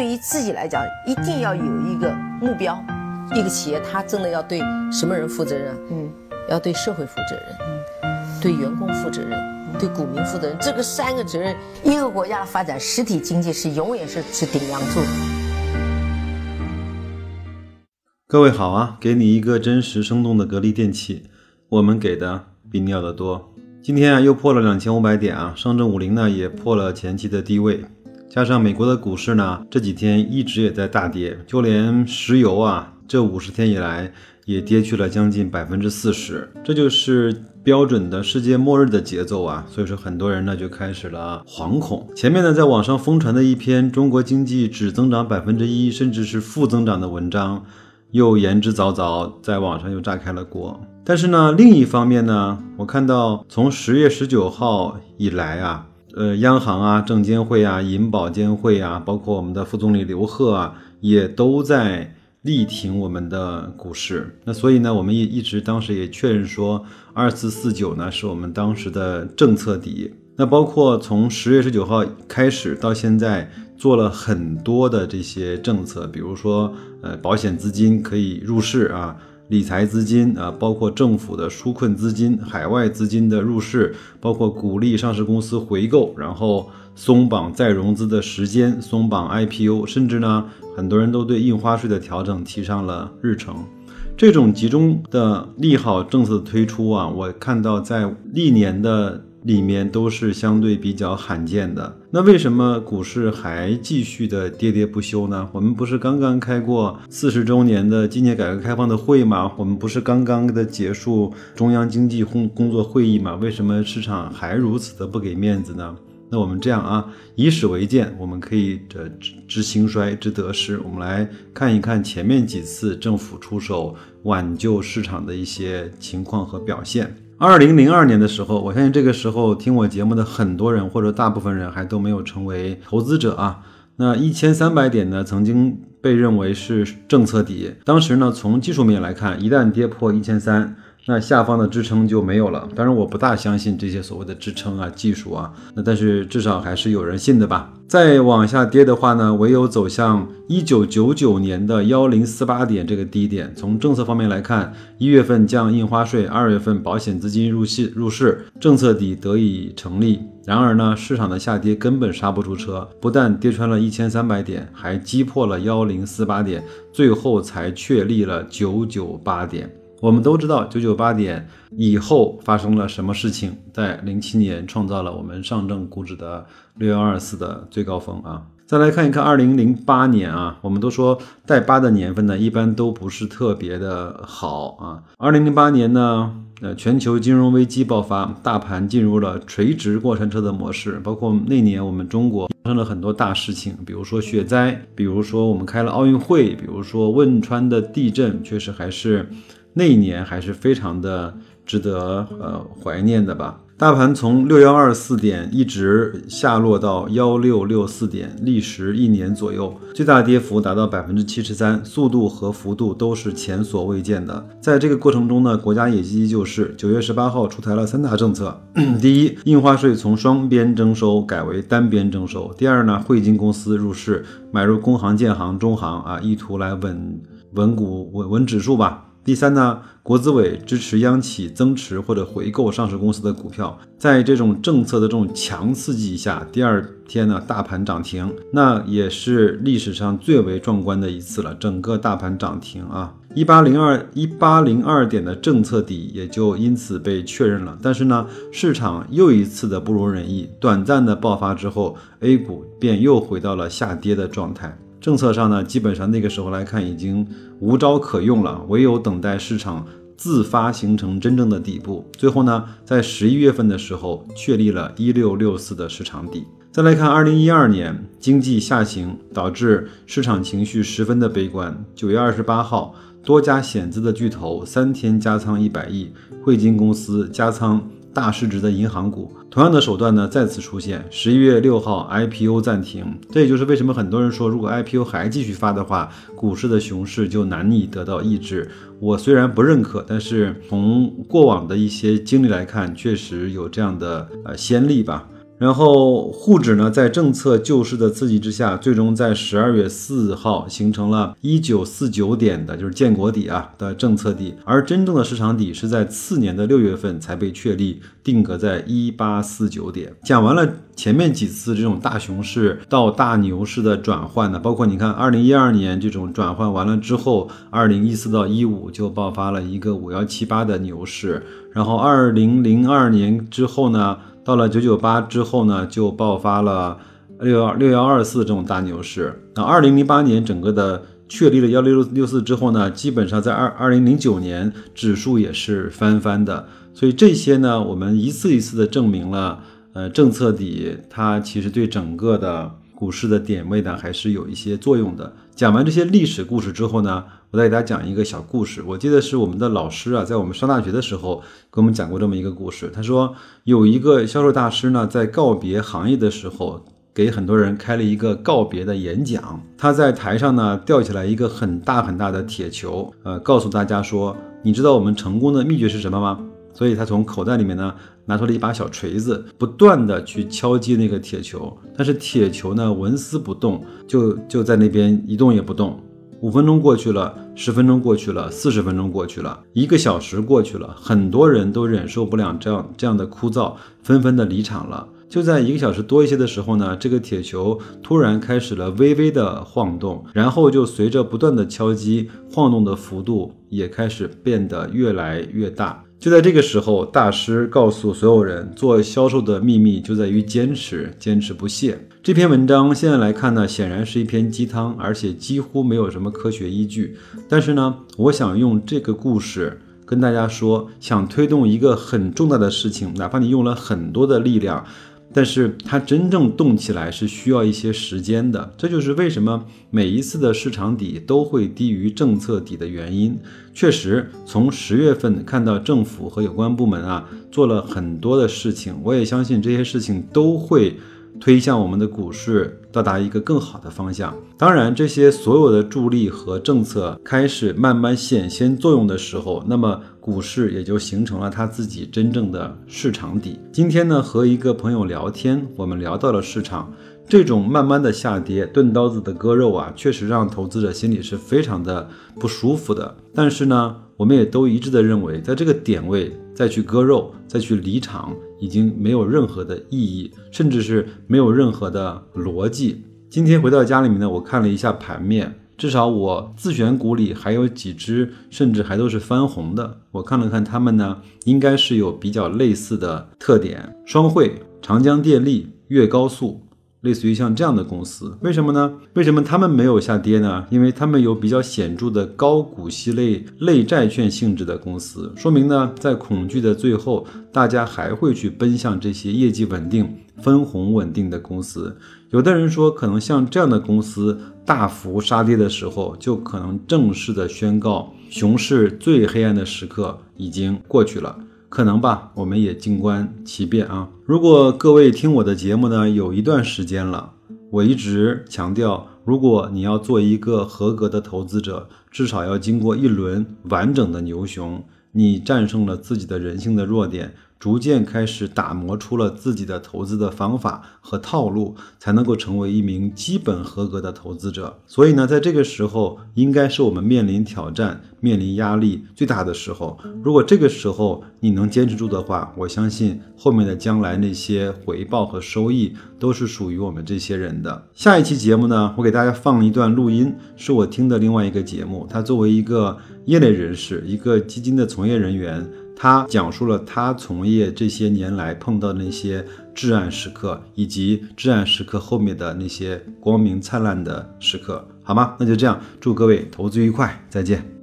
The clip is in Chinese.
对于自己来讲，一定要有一个目标。一个企业，它真的要对什么人负责任？嗯，要对社会负责任，嗯，对员工负责任，对股民负责任。这个三个责任，一个国家的发展，实体经济是永远是是顶梁柱。各位好啊，给你一个真实生动的格力电器，我们给的比你要的多。今天啊，又破了两千五百点啊，上证五零呢也破了前期的低位。加上美国的股市呢，这几天一直也在大跌，就连石油啊，这五十天以来也跌去了将近百分之四十，这就是标准的世界末日的节奏啊！所以说很多人呢就开始了惶恐。前面呢在网上疯传的一篇中国经济只增长百分之一，甚至是负增长的文章，又言之凿凿，在网上又炸开了锅。但是呢，另一方面呢，我看到从十月十九号以来啊。呃，央行啊，证监会啊，银保监会啊，包括我们的副总理刘鹤啊，也都在力挺我们的股市。那所以呢，我们也一直当时也确认说，二四四九呢是我们当时的政策底。那包括从十月十九号开始到现在，做了很多的这些政策，比如说，呃，保险资金可以入市啊。理财资金啊，包括政府的纾困资金、海外资金的入市，包括鼓励上市公司回购，然后松绑再融资的时间，松绑 IPO，甚至呢，很多人都对印花税的调整提上了日程。这种集中的利好政策推出啊，我看到在历年的。里面都是相对比较罕见的，那为什么股市还继续的跌跌不休呢？我们不是刚刚开过四十周年的纪念改革开放的会吗？我们不是刚刚的结束中央经济工工作会议吗？为什么市场还如此的不给面子呢？那我们这样啊，以史为鉴，我们可以这知知兴衰，知得失。我们来看一看前面几次政府出手挽救市场的一些情况和表现。二零零二年的时候，我相信这个时候听我节目的很多人或者大部分人还都没有成为投资者啊。那一千三百点呢，曾经被认为是政策底。当时呢，从技术面来看，一旦跌破一千三。那下方的支撑就没有了。当然，我不大相信这些所谓的支撑啊、技术啊。那但是至少还是有人信的吧。再往下跌的话呢，唯有走向一九九九年的幺零四八点这个低点。从政策方面来看，一月份降印花税，二月份保险资金入市入市，政策底得以成立。然而呢，市场的下跌根本刹不住车，不但跌穿了一千三百点，还击破了幺零四八点，最后才确立了九九八点。我们都知道九九八点以后发生了什么事情，在零七年创造了我们上证股指的六幺二四的最高峰啊。再来看一看二零零八年啊，我们都说带八的年份呢，一般都不是特别的好啊。二零零八年呢，呃，全球金融危机爆发，大盘进入了垂直过山车的模式，包括那年我们中国发生了很多大事情，比如说雪灾，比如说我们开了奥运会，比如说汶川的地震，确实还是。那一年还是非常的值得呃怀念的吧。大盘从六幺二四点一直下落到幺六六四点，历时一年左右，最大跌幅达到百分之七十三，速度和幅度都是前所未见的。在这个过程中呢，国家也积极救市。九月十八号出台了三大政策：第一，印花税从双边征收改为单边征收；第二呢，汇金公司入市买入工行、建行、中行啊，意图来稳稳股、稳稳指数吧。第三呢，国资委支持央企增持或者回购上市公司的股票，在这种政策的这种强刺激下，第二天呢，大盘涨停，那也是历史上最为壮观的一次了。整个大盘涨停啊，一八零二一八零二点的政策底也就因此被确认了。但是呢，市场又一次的不如人意，短暂的爆发之后，A 股便又回到了下跌的状态。政策上呢，基本上那个时候来看已经无招可用了，唯有等待市场自发形成真正的底部。最后呢，在十一月份的时候确立了一六六四的市场底。再来看二零一二年经济下行导致市场情绪十分的悲观。九月二十八号，多家险资的巨头三天加仓一百亿，汇金公司加仓。大市值的银行股，同样的手段呢再次出现。十一月六号，IPO 暂停，这也就是为什么很多人说，如果 IPO 还继续发的话，股市的熊市就难以得到抑制。我虽然不认可，但是从过往的一些经历来看，确实有这样的呃先例吧。然后沪指呢，在政策救市的刺激之下，最终在十二月四号形成了一九四九点的，就是建国底啊的政策底，而真正的市场底是在次年的六月份才被确立，定格在一八四九点。讲完了前面几次这种大熊市到大牛市的转换呢，包括你看二零一二年这种转换完了之后，二零一四到一五就爆发了一个五幺七八的牛市，然后二零零二年之后呢？到了九九八之后呢，就爆发了六幺六幺二四这种大牛市。那二零零八年整个的确立了幺六六六四之后呢，基本上在二二零零九年指数也是翻番的。所以这些呢，我们一次一次的证明了，呃，政策底它其实对整个的。股市的点位呢，还是有一些作用的。讲完这些历史故事之后呢，我再给大家讲一个小故事。我记得是我们的老师啊，在我们上大学的时候给我们讲过这么一个故事。他说有一个销售大师呢，在告别行业的时候，给很多人开了一个告别的演讲。他在台上呢，吊起来一个很大很大的铁球，呃，告诉大家说：“你知道我们成功的秘诀是什么吗？”所以他从口袋里面呢拿出了一把小锤子，不断的去敲击那个铁球，但是铁球呢纹丝不动，就就在那边一动也不动。五分钟过去了，十分钟过去了，四十分钟过去了，一个小时过去了，很多人都忍受不了这样这样的枯燥，纷纷的离场了。就在一个小时多一些的时候呢，这个铁球突然开始了微微的晃动，然后就随着不断的敲击，晃动的幅度也开始变得越来越大。就在这个时候，大师告诉所有人，做销售的秘密就在于坚持，坚持不懈。这篇文章现在来看呢，显然是一篇鸡汤，而且几乎没有什么科学依据。但是呢，我想用这个故事跟大家说，想推动一个很重大的事情，哪怕你用了很多的力量。但是它真正动起来是需要一些时间的，这就是为什么每一次的市场底都会低于政策底的原因。确实，从十月份看到政府和有关部门啊做了很多的事情，我也相信这些事情都会。推向我们的股市到达一个更好的方向。当然，这些所有的助力和政策开始慢慢显现作用的时候，那么股市也就形成了他自己真正的市场底。今天呢，和一个朋友聊天，我们聊到了市场这种慢慢的下跌，钝刀子的割肉啊，确实让投资者心里是非常的不舒服的。但是呢，我们也都一致的认为，在这个点位再去割肉，再去离场。已经没有任何的意义，甚至是没有任何的逻辑。今天回到家里面呢，我看了一下盘面，至少我自选股里还有几只，甚至还都是翻红的。我看了看它们呢，应该是有比较类似的特点：双汇、长江电力、粤高速。类似于像这样的公司，为什么呢？为什么他们没有下跌呢？因为他们有比较显著的高股息类类债券性质的公司，说明呢，在恐惧的最后，大家还会去奔向这些业绩稳定、分红稳定的公司。有的人说，可能像这样的公司大幅杀跌的时候，就可能正式的宣告熊市最黑暗的时刻已经过去了。可能吧，我们也静观其变啊。如果各位听我的节目呢，有一段时间了，我一直强调，如果你要做一个合格的投资者，至少要经过一轮完整的牛熊，你战胜了自己的人性的弱点。逐渐开始打磨出了自己的投资的方法和套路，才能够成为一名基本合格的投资者。所以呢，在这个时候，应该是我们面临挑战、面临压力最大的时候。如果这个时候你能坚持住的话，我相信后面的将来那些回报和收益都是属于我们这些人的。下一期节目呢，我给大家放一段录音，是我听的另外一个节目。他作为一个业内人士，一个基金的从业人员。他讲述了他从业这些年来碰到的那些至暗时刻，以及至暗时刻后面的那些光明灿烂的时刻，好吗？那就这样，祝各位投资愉快，再见。